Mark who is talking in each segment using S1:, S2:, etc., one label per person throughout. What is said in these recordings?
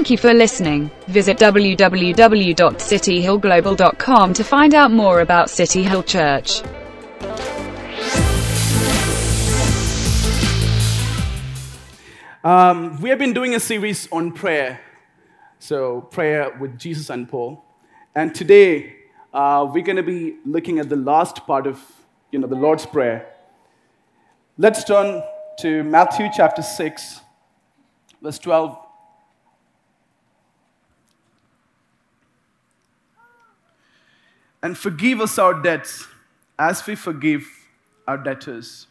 S1: Thank you for listening. Visit www.cityhillglobal.com to find out more about City Hill Church.
S2: Um, we have been doing a series on prayer. So, prayer with Jesus and Paul. And today, uh, we're going to be looking at the last part of you know, the Lord's Prayer. Let's turn to Matthew chapter 6, verse 12. And forgive us our debts as we forgive our debtors.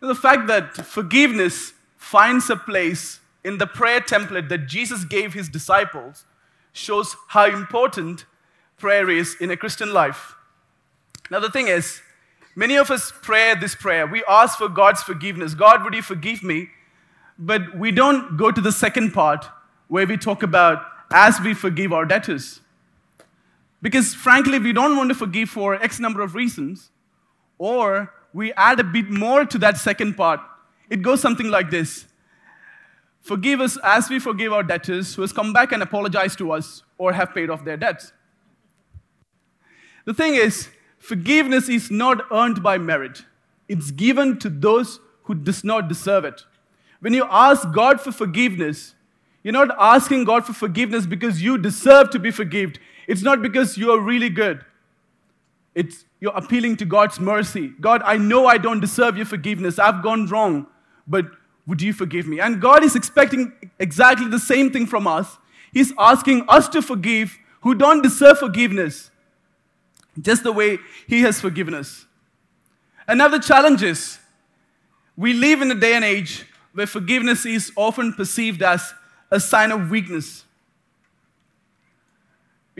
S2: The fact that forgiveness finds a place in the prayer template that Jesus gave his disciples shows how important prayer is in a Christian life. Now, the thing is, many of us pray this prayer. We ask for God's forgiveness God, would you forgive me? But we don't go to the second part where we talk about as we forgive our debtors. Because frankly, we don't want to forgive for X number of reasons, or we add a bit more to that second part. It goes something like this Forgive us as we forgive our debtors who has come back and apologized to us or have paid off their debts. The thing is, forgiveness is not earned by merit, it's given to those who does not deserve it. When you ask God for forgiveness, you're not asking God for forgiveness because you deserve to be forgiven. It's not because you're really good. It's you're appealing to God's mercy. God, I know I don't deserve your forgiveness. I've gone wrong, but would you forgive me? And God is expecting exactly the same thing from us. He's asking us to forgive who don't deserve forgiveness, just the way He has forgiven us. Another challenge is we live in a day and age where forgiveness is often perceived as a sign of weakness.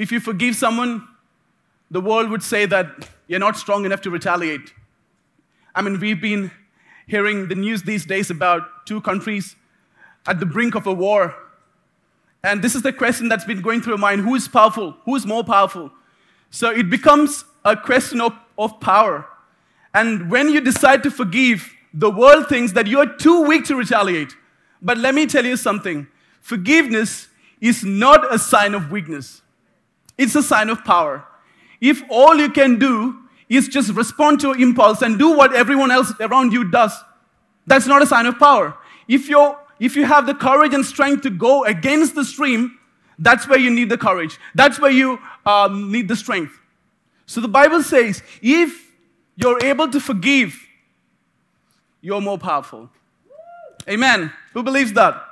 S2: If you forgive someone, the world would say that you're not strong enough to retaliate. I mean, we've been hearing the news these days about two countries at the brink of a war. And this is the question that's been going through my mind who is powerful? Who is more powerful? So it becomes a question of, of power. And when you decide to forgive, the world thinks that you're too weak to retaliate. But let me tell you something forgiveness is not a sign of weakness, it's a sign of power. If all you can do is just respond to impulse and do what everyone else around you does, that's not a sign of power. If, you if you have the courage and strength to go against the stream, that's where you need the courage. That's where you um, need the strength. So the Bible says if you're able to forgive, you're more powerful. Amen. Who believes that?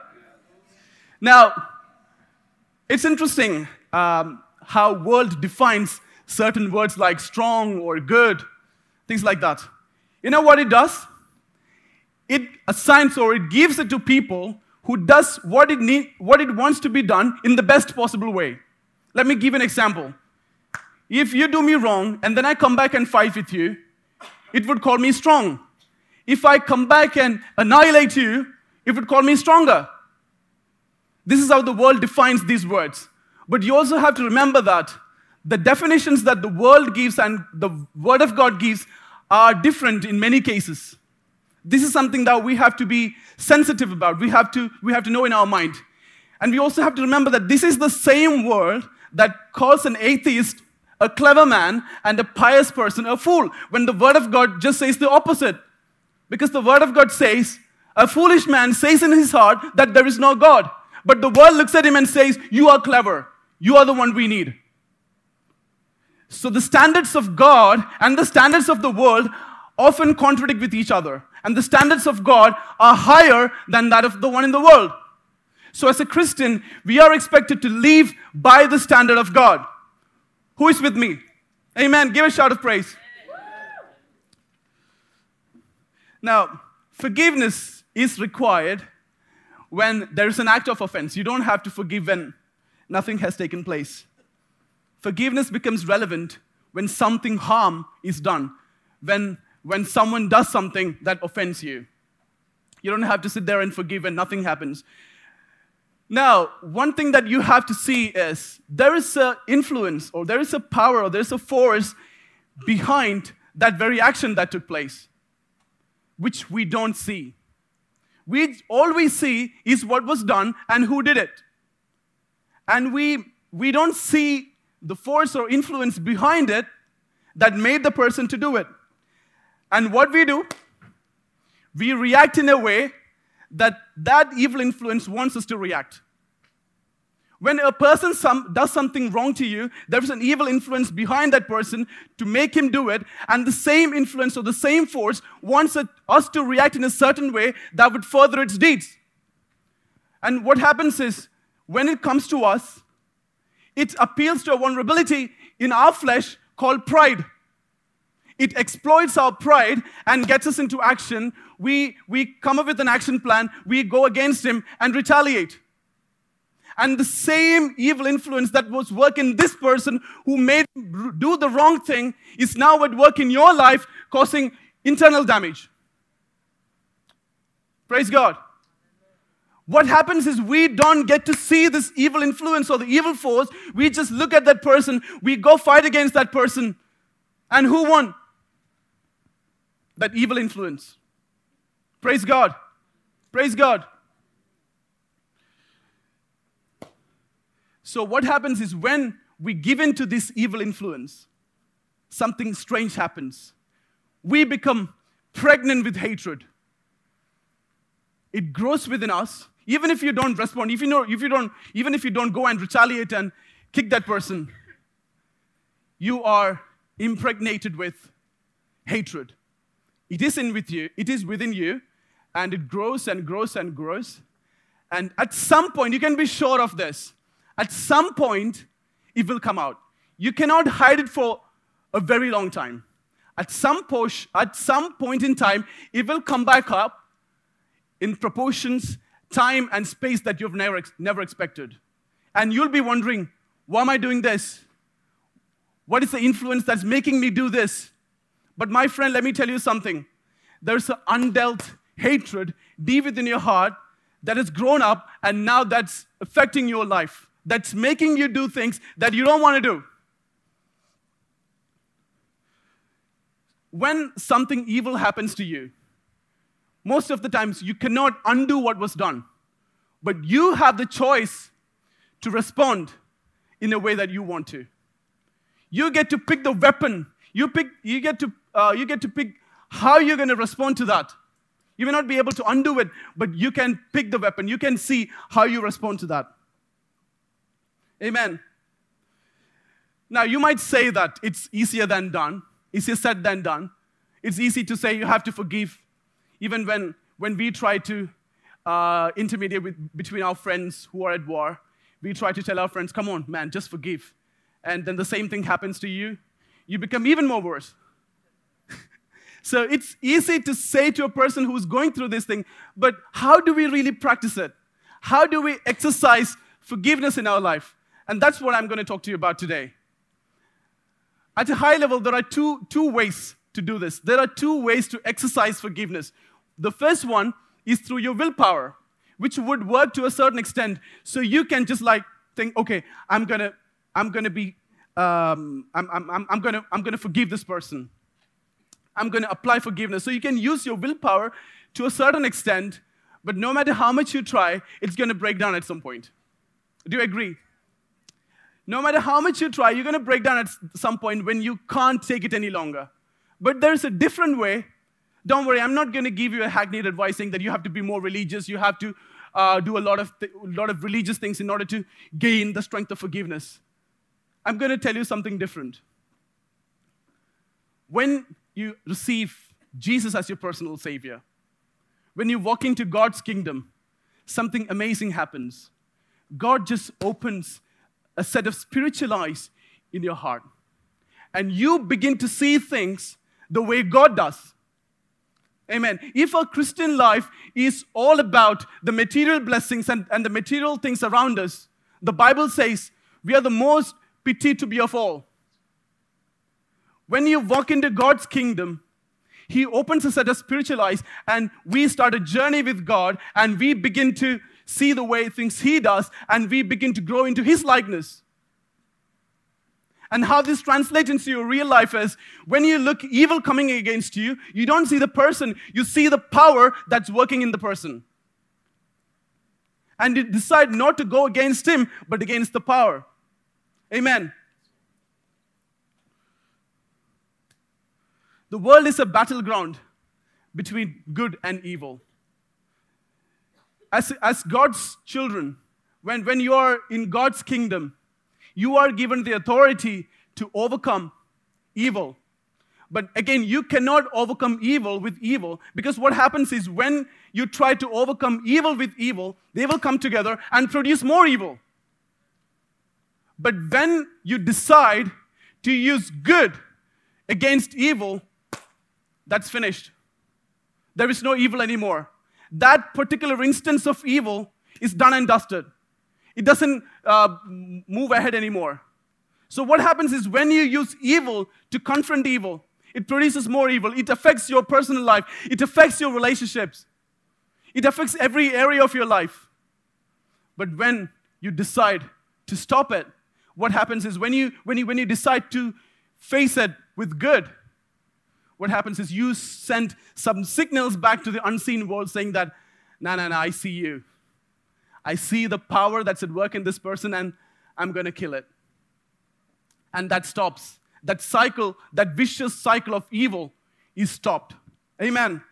S2: Now, it's interesting um, how world defines certain words like strong or good, things like that. You know what it does? It assigns or it gives it to people who does what it need, what it wants to be done in the best possible way. Let me give an example. If you do me wrong and then I come back and fight with you, it would call me strong. If I come back and annihilate you, it would call me stronger. This is how the world defines these words. But you also have to remember that the definitions that the world gives and the Word of God gives are different in many cases. This is something that we have to be sensitive about. We have to, we have to know in our mind. And we also have to remember that this is the same world that calls an atheist a clever man and a pious person a fool, when the Word of God just says the opposite. Because the Word of God says, a foolish man says in his heart that there is no God. But the world looks at him and says, You are clever. You are the one we need. So the standards of God and the standards of the world often contradict with each other. And the standards of God are higher than that of the one in the world. So as a Christian, we are expected to live by the standard of God. Who is with me? Amen. Give a shout of praise. Now, forgiveness is required when there is an act of offense. You don't have to forgive when nothing has taken place. Forgiveness becomes relevant when something harm is done, when, when someone does something that offends you. You don't have to sit there and forgive and nothing happens. Now, one thing that you have to see is there is an influence, or there is a power, or there's a force behind that very action that took place, which we don't see. We all we see is what was done and who did it. And we we don't see the force or influence behind it that made the person to do it. And what we do, we react in a way that that evil influence wants us to react. When a person some, does something wrong to you, there is an evil influence behind that person to make him do it, and the same influence or the same force wants us to react in a certain way that would further its deeds. And what happens is, when it comes to us, it appeals to a vulnerability in our flesh called pride. It exploits our pride and gets us into action. We, we come up with an action plan, we go against him and retaliate. And the same evil influence that was working this person who made do the wrong thing is now at work in your life, causing internal damage. Praise God. What happens is we don't get to see this evil influence or the evil force. We just look at that person, we go fight against that person. And who won? That evil influence. Praise God. Praise God. So, what happens is when we give in to this evil influence, something strange happens. We become pregnant with hatred. It grows within us, even if you don't respond, if you know, if you don't, even if you don't go and retaliate and kick that person, you are impregnated with hatred. It is in with you, it is within you, and it grows and grows and grows. And at some point, you can be sure of this at some point, it will come out. You cannot hide it for a very long time. At some, push, at some point in time, it will come back up in proportions, time, and space that you've never, never expected. And you'll be wondering, why am I doing this? What is the influence that's making me do this? But my friend, let me tell you something. There's an undealt hatred deep within your heart that has grown up and now that's affecting your life that's making you do things that you don't want to do. When something evil happens to you, most of the times you cannot undo what was done, but you have the choice to respond in a way that you want to. You get to pick the weapon. You, pick, you, get, to, uh, you get to pick how you're going to respond to that. You may not be able to undo it, but you can pick the weapon. You can see how you respond to that. Amen. Now, you might say that it's easier than done, easier said than done. It's easy to say you have to forgive, even when, when we try to uh, intermediate with, between our friends who are at war. We try to tell our friends, come on, man, just forgive. And then the same thing happens to you. You become even more worse. so it's easy to say to a person who's going through this thing, but how do we really practice it? How do we exercise forgiveness in our life? And that's what I'm going to talk to you about today. At a high level, there are two, two ways to do this. There are two ways to exercise forgiveness. The first one is through your willpower, which would work to a certain extent. So you can just like think, okay, I'm gonna, I'm gonna be, um, I'm, I'm, I'm, gonna, I'm gonna forgive this person. I'm gonna apply forgiveness. So you can use your willpower to a certain extent, but no matter how much you try, it's gonna break down at some point. Do you agree? No matter how much you try, you're to break down at some point when you can't take it any longer. But there's a different way. Don't worry, I'm not going to give you a hackneyed advice saying that you have to be more religious, you have to uh, do a lot of, th- lot of religious things in order to gain the strength of forgiveness. I'm going to tell you something different. When you receive Jesus as your personal Savior, when you walk into God's kingdom, something amazing happens. God just opens a set of spiritual eyes in your heart. And you begin to see things the way God does. Amen. If a Christian life is all about the material blessings and, and the material things around us, the Bible says we are the most pity to be of all. When you walk into God's kingdom, He opens a set of spiritual eyes, and we start a journey with God, and we begin to see the way things He does, and we begin to grow into His likeness. And how this translates into your real life is when you look evil coming against you, you don't see the person, you see the power that's working in the person. and you decide not to go against him, but against the power. Amen. The world is a battleground between good and evil. As, as God's children, when, when you are in God's kingdom, you are given the authority to overcome evil. But again, you cannot overcome evil with evil because what happens is when you try to overcome evil with evil, they will come together and produce more evil. But when you decide to use good against evil, that's finished. There is no evil anymore. That particular instance of evil is done and dusted. It doesn't uh, move ahead anymore. So, what happens is when you use evil to confront evil, it produces more evil. It affects your personal life, it affects your relationships, it affects every area of your life. But when you decide to stop it, what happens is when you, when you, when you decide to face it with good, what happens is you send some signals back to the unseen world saying that, no, no, no, I see you. I see the power that's at work in this person and I'm going to kill it. And that stops. That cycle, that vicious cycle of evil is stopped. Amen.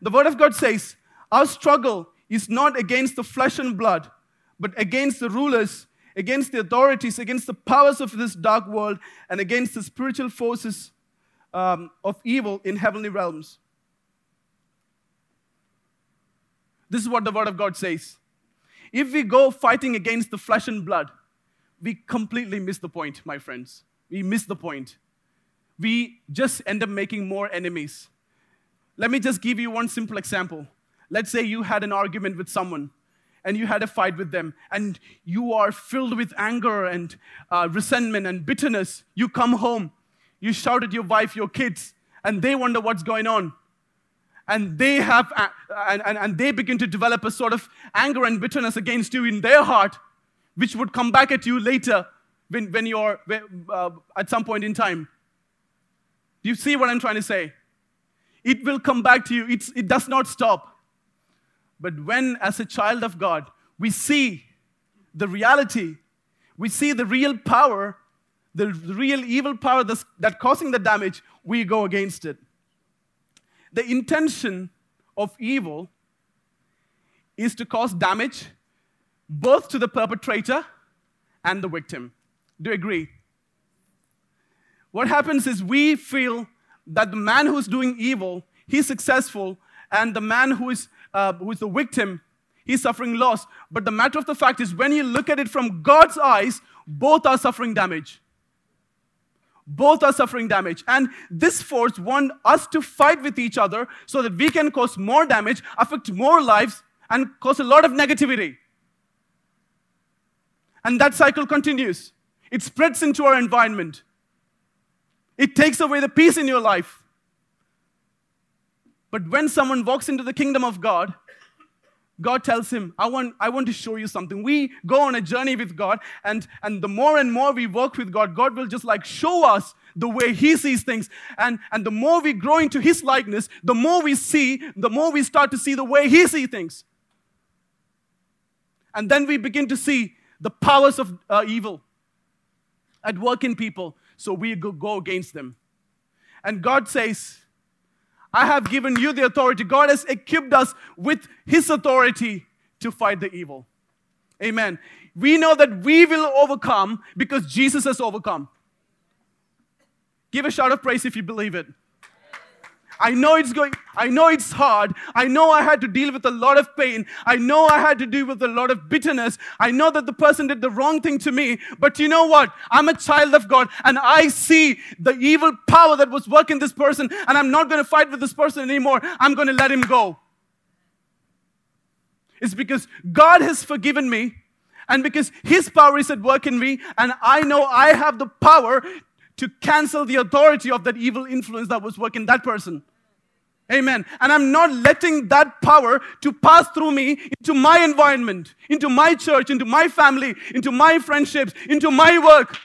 S2: The Word of God says, Our struggle is not against the flesh and blood, but against the rulers, against the authorities, against the powers of this dark world, and against the spiritual forces um, of evil in heavenly realms. This is what the Word of God says. If we go fighting against the flesh and blood, we completely miss the point, my friends. We miss the point. We just end up making more enemies. Let me just give you one simple example. Let's say you had an argument with someone and you had a fight with them, and you are filled with anger and uh, resentment and bitterness. You come home you shout at your wife, your kids, and they wonder what's going on. And they have, and, and, and they begin to develop a sort of anger and bitterness against you in their heart, which would come back at you later when, when you're uh, at some point in time. Do you see what I'm trying to say? It will come back to you. It's, it does not stop. But when, as a child of God, we see the reality, we see the real power the real evil power that's, that causing the damage, we go against it. The intention of evil is to cause damage both to the perpetrator and the victim. Do you agree? What happens is we feel that the man who's doing evil, he's successful, and the man who is, uh, who is the victim, he's suffering loss. But the matter of the fact is, when you look at it from God's eyes, both are suffering damage. Both are suffering damage. And this force wants us to fight with each other so that we can cause more damage, affect more lives, and cause a lot of negativity. And that cycle continues. It spreads into our environment. It takes away the peace in your life. But when someone walks into the kingdom of God, God tells him, I want, I want to show you something. We go on a journey with God, and, and the more and more we work with God, God will just like show us the way He sees things. And, and the more we grow into His likeness, the more we see, the more we start to see the way He sees things. And then we begin to see the powers of uh, evil at work in people, so we go, go against them. And God says, I have given you the authority. God has equipped us with His authority to fight the evil. Amen. We know that we will overcome because Jesus has overcome. Give a shout of praise if you believe it. I know it's going, I know it's hard. I know I had to deal with a lot of pain. I know I had to deal with a lot of bitterness. I know that the person did the wrong thing to me. But you know what? I'm a child of God and I see the evil power that was working this person and I'm not going to fight with this person anymore. I'm going to let him go. It's because God has forgiven me and because His power is at work in me, and I know I have the power to cancel the authority of that evil influence that was working that person. Amen. And I'm not letting that power to pass through me into my environment, into my church, into my family, into my friendships, into my work.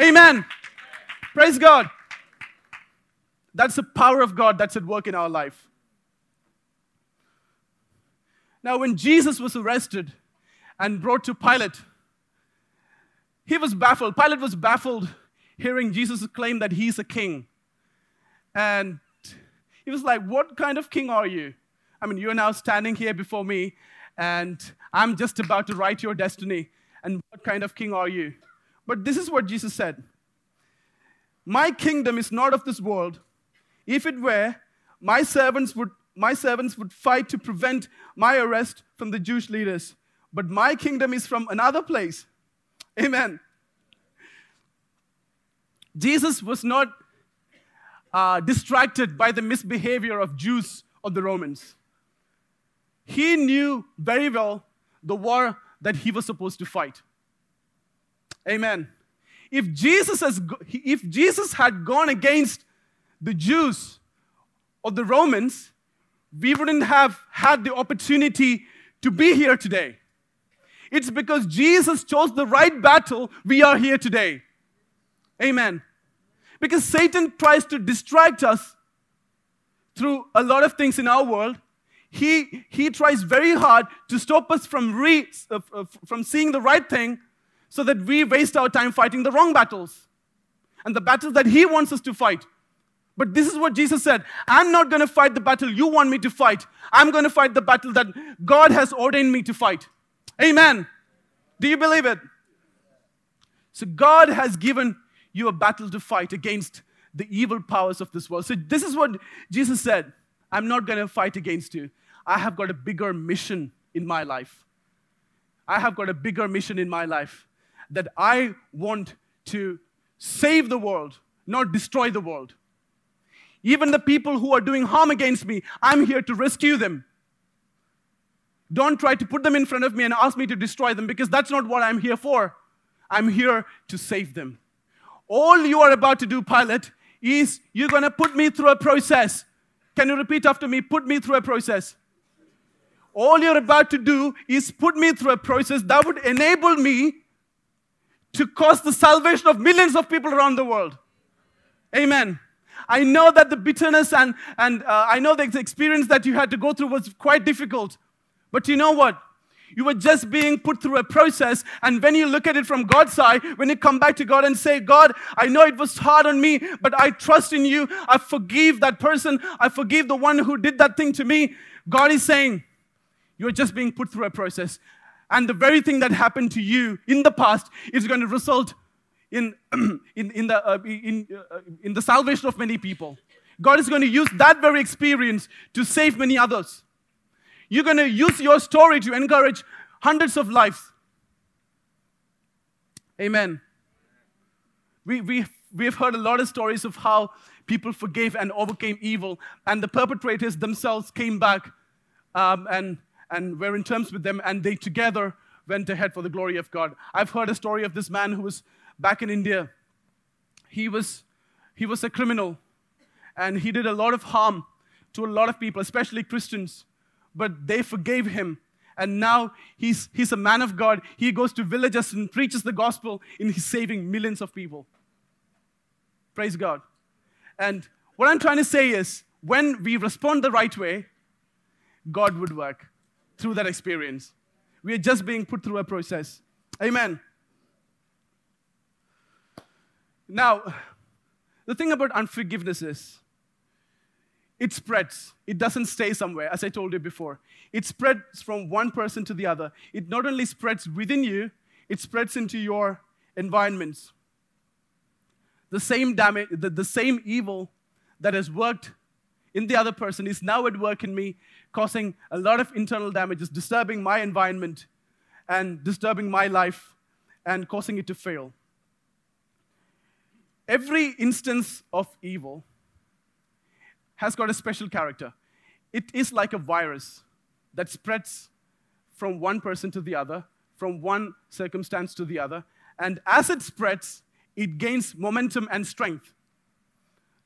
S2: Amen. Praise God. That's the power of God that's at work in our life. Now, when Jesus was arrested, and brought to Pilate. He was baffled. Pilate was baffled hearing Jesus claim that he's a king. And he was like, What kind of king are you? I mean, you're now standing here before me, and I'm just about to write your destiny. And what kind of king are you? But this is what Jesus said My kingdom is not of this world. If it were, my servants would, my servants would fight to prevent my arrest from the Jewish leaders. But my kingdom is from another place. Amen. Jesus was not uh, distracted by the misbehavior of Jews or the Romans. He knew very well the war that he was supposed to fight. Amen. If Jesus, has, if Jesus had gone against the Jews or the Romans, we wouldn't have had the opportunity to be here today. It's because Jesus chose the right battle, we are here today. Amen. Because Satan tries to distract us through a lot of things in our world. He, he tries very hard to stop us from, re, uh, uh, from seeing the right thing so that we waste our time fighting the wrong battles and the battles that he wants us to fight. But this is what Jesus said I'm not going to fight the battle you want me to fight. I'm going to fight the battle that God has ordained me to fight. Amen. Do you believe it? So, God has given you a battle to fight against the evil powers of this world. So, this is what Jesus said I'm not going to fight against you. I have got a bigger mission in my life. I have got a bigger mission in my life that I want to save the world, not destroy the world. Even the people who are doing harm against me, I'm here to rescue them. Don't try to put them in front of me and ask me to destroy them because that's not what I'm here for. I'm here to save them. All you are about to do, Pilate, is you're going to put me through a process. Can you repeat after me? Put me through a process. All you're about to do is put me through a process that would enable me to cause the salvation of millions of people around the world. Amen. I know that the bitterness and, and uh, I know the experience that you had to go through was quite difficult. But you know what? You were just being put through a process. And when you look at it from God's side, when you come back to God and say, God, I know it was hard on me, but I trust in you. I forgive that person. I forgive the one who did that thing to me. God is saying, You're just being put through a process. And the very thing that happened to you in the past is going to result in, in, in, the, uh, in, uh, in the salvation of many people. God is going to use that very experience to save many others. You're going to use your story to encourage hundreds of lives. Amen. We, we, we've heard a lot of stories of how people forgave and overcame evil, and the perpetrators themselves came back um, and, and were in terms with them, and they together went ahead for the glory of God. I've heard a story of this man who was back in India. He was, he was a criminal, and he did a lot of harm to a lot of people, especially Christians but they forgave him. And now he's, he's a man of God. He goes to villages and preaches the gospel, and he's saving millions of people. Praise God. And what I'm trying to say is when we respond the right way, God would work through that experience. We are just being put through a process. Amen. Now, the thing about unforgiveness is it spreads. It doesn't stay somewhere, as I told you before. It spreads from one person to the other. It not only spreads within you, it spreads into your environments. The same damage, the, the same evil that has worked in the other person is now at work in me, causing a lot of internal damages, disturbing my environment and disturbing my life and causing it to fail. Every instance of evil has got a special character. It is like a virus that spreads from one person to the other, from one circumstance to the other. And as it spreads, it gains momentum and strength.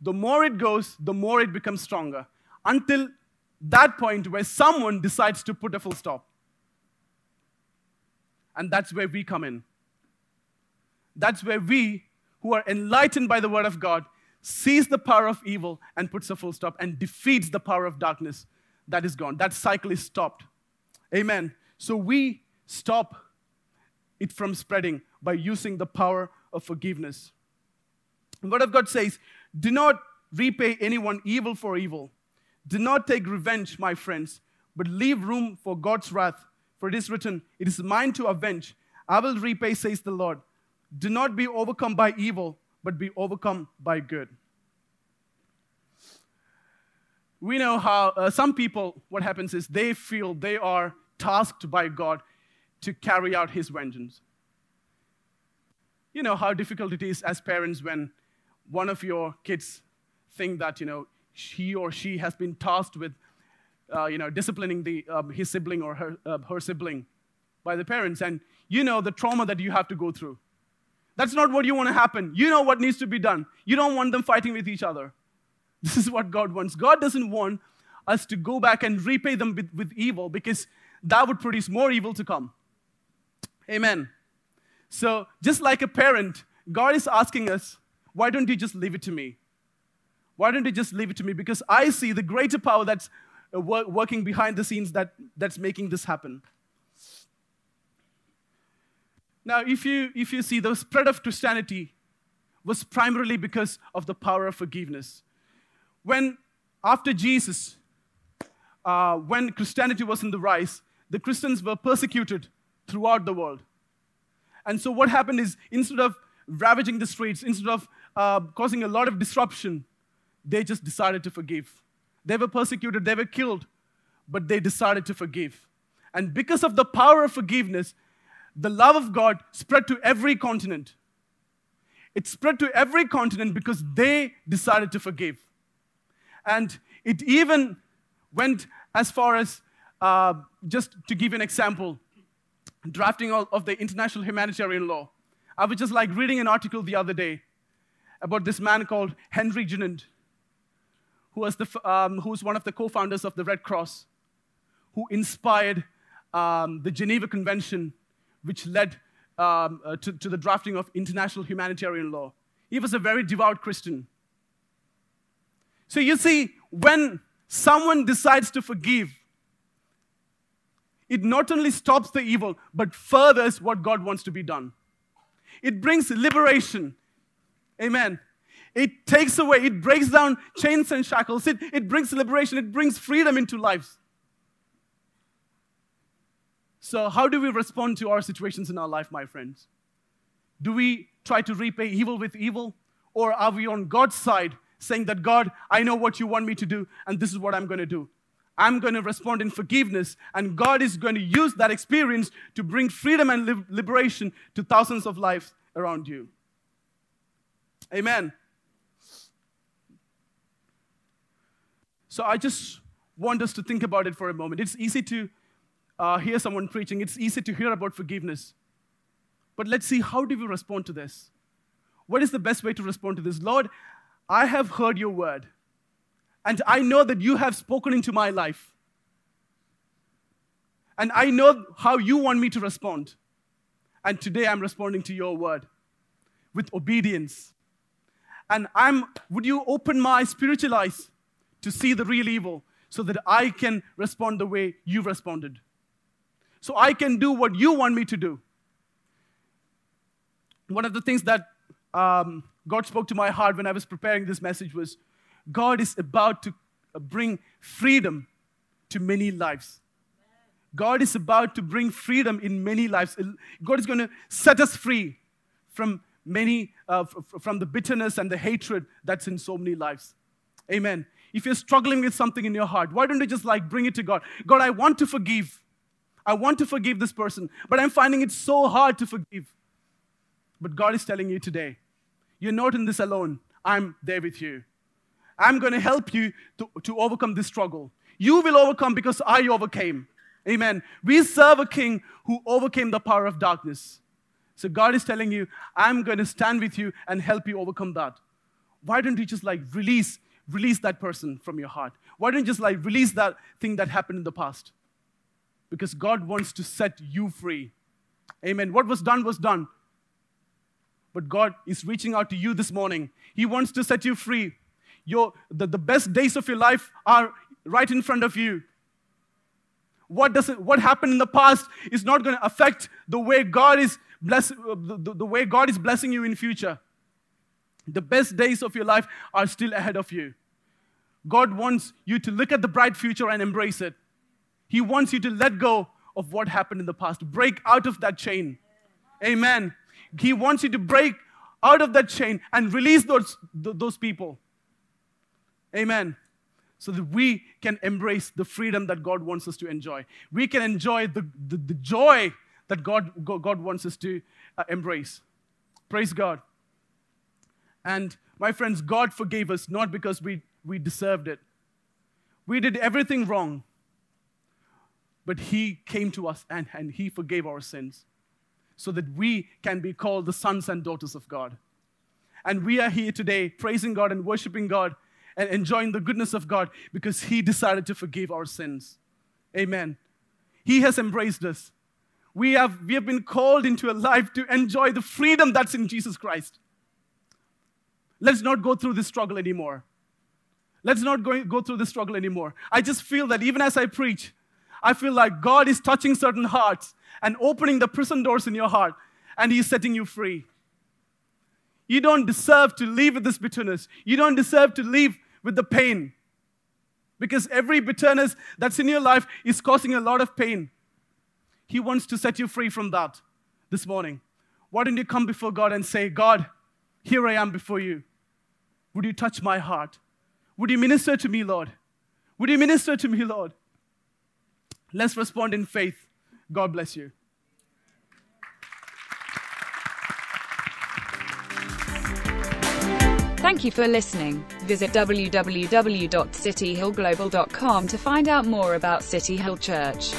S2: The more it goes, the more it becomes stronger until that point where someone decides to put a full stop. And that's where we come in. That's where we, who are enlightened by the Word of God, sees the power of evil and puts a full stop and defeats the power of darkness that is gone. That cycle is stopped. Amen. So we stop it from spreading by using the power of forgiveness. The Word of God says, Do not repay anyone evil for evil. Do not take revenge, my friends, but leave room for God's wrath. For it is written, It is mine to avenge. I will repay, says the Lord. Do not be overcome by evil, but be overcome by good. We know how uh, some people, what happens is they feel they are tasked by God to carry out his vengeance. You know how difficult it is as parents when one of your kids think that, you know, he or she has been tasked with, uh, you know, disciplining the, um, his sibling or her, uh, her sibling by the parents, and you know the trauma that you have to go through. That's not what you want to happen. You know what needs to be done. You don't want them fighting with each other. This is what God wants. God doesn't want us to go back and repay them with, with evil because that would produce more evil to come. Amen. So, just like a parent, God is asking us, why don't you just leave it to me? Why don't you just leave it to me? Because I see the greater power that's uh, working behind the scenes that, that's making this happen. Now, if you, if you see the spread of Christianity was primarily because of the power of forgiveness. When, after Jesus, uh, when Christianity was in the rise, the Christians were persecuted throughout the world. And so, what happened is instead of ravaging the streets, instead of uh, causing a lot of disruption, they just decided to forgive. They were persecuted, they were killed, but they decided to forgive. And because of the power of forgiveness, the love of God spread to every continent. It spread to every continent because they decided to forgive. And it even went as far as, uh, just to give an example, drafting of the international humanitarian law. I was just like reading an article the other day about this man called Henry Dunant, who was, the, um, who was one of the co founders of the Red Cross, who inspired um, the Geneva Convention, which led um, uh, to, to the drafting of international humanitarian law. He was a very devout Christian. So you see, when someone decides to forgive, it not only stops the evil, but furthers what God wants to be done. It brings liberation. Amen. It takes away, it breaks down chains and shackles. It, it brings liberation, it brings freedom into lives. So, how do we respond to our situations in our life, my friends? Do we try to repay evil with evil? Or are we on God's side saying that, God, I know what you want me to do, and this is what I'm going to do? I'm going to respond in forgiveness, and God is going to use that experience to bring freedom and liberation to thousands of lives around you. Amen. So I just want us to think about it for a moment. It's easy to uh, hear someone preaching, it's easy to hear about forgiveness. But let's see how do we respond to this? What is the best way to respond to this? Lord, I have heard your word, and I know that you have spoken into my life. And I know how you want me to respond. And today I'm responding to your word with obedience. And I'm, would you open my spiritual eyes to see the real evil so that I can respond the way you responded. So I can do what you want me to do. One of the things that um, God spoke to my heart when I was preparing this message was God is about to bring freedom to many lives. God is about to bring freedom in many lives. God is going to set us free from many, uh, from the bitterness and the hatred that's in so many lives. Amen. If you're struggling with something in your heart, why don't you just like bring it to God? God, I want to forgive. I want to forgive this person, but I'm finding it so hard to forgive. But God is telling you today, you're not in this alone. I'm there with you. I'm going to help you to, to overcome this struggle. You will overcome because I overcame. Amen. We serve a king who overcame the power of darkness. So God is telling you, I'm going to stand with you and help you overcome that. Why don't you just like release release that person from your heart? Why don't you just like release that thing that happened in the past? Because God wants to set you free. Amen. What was done was done. But God is reaching out to you this morning. He wants to set you free. Your, the, the best days of your life are right in front of you. What, does it, what happened in the past is not going to affect the way God is bless, uh, the, the, the way God is blessing you in future. The best days of your life are still ahead of you. God wants you to look at the bright future and embrace it. He wants you to let go of what happened in the past, break out of that chain. Amen. He wants you to break out of that chain and release those, those people. Amen. So that we can embrace the freedom that God wants us to enjoy. We can enjoy the, the, the joy that God, God wants us to uh, embrace. Praise God. And my friends, God forgave us not because we, we deserved it. We did everything wrong. But He came to us and, and He forgave our sins so that we can be called the sons and daughters of God. And we are here today praising God and worshiping God and enjoying the goodness of God because He decided to forgive our sins. Amen. He has embraced us. We have, we have been called into a life to enjoy the freedom that's in Jesus Christ. Let's not go through this struggle anymore. Let's not go, go through this struggle anymore. I just feel that even as I preach, I feel like God is touching certain hearts and opening the prison doors in your heart, and He's setting you free. You don't deserve to live with this bitterness. You don't deserve to live with the pain. Because every bitterness that's in your life is causing a lot of pain. He wants to set you free from that this morning. Why don't you come before God and say, God, here I am before you. Would you touch my heart? Would you minister to me, Lord? Would you minister to me, Lord? Let's respond in faith. God bless you.
S1: Thank you for listening. Visit www.cityhillglobal.com to find out more about City Hill Church.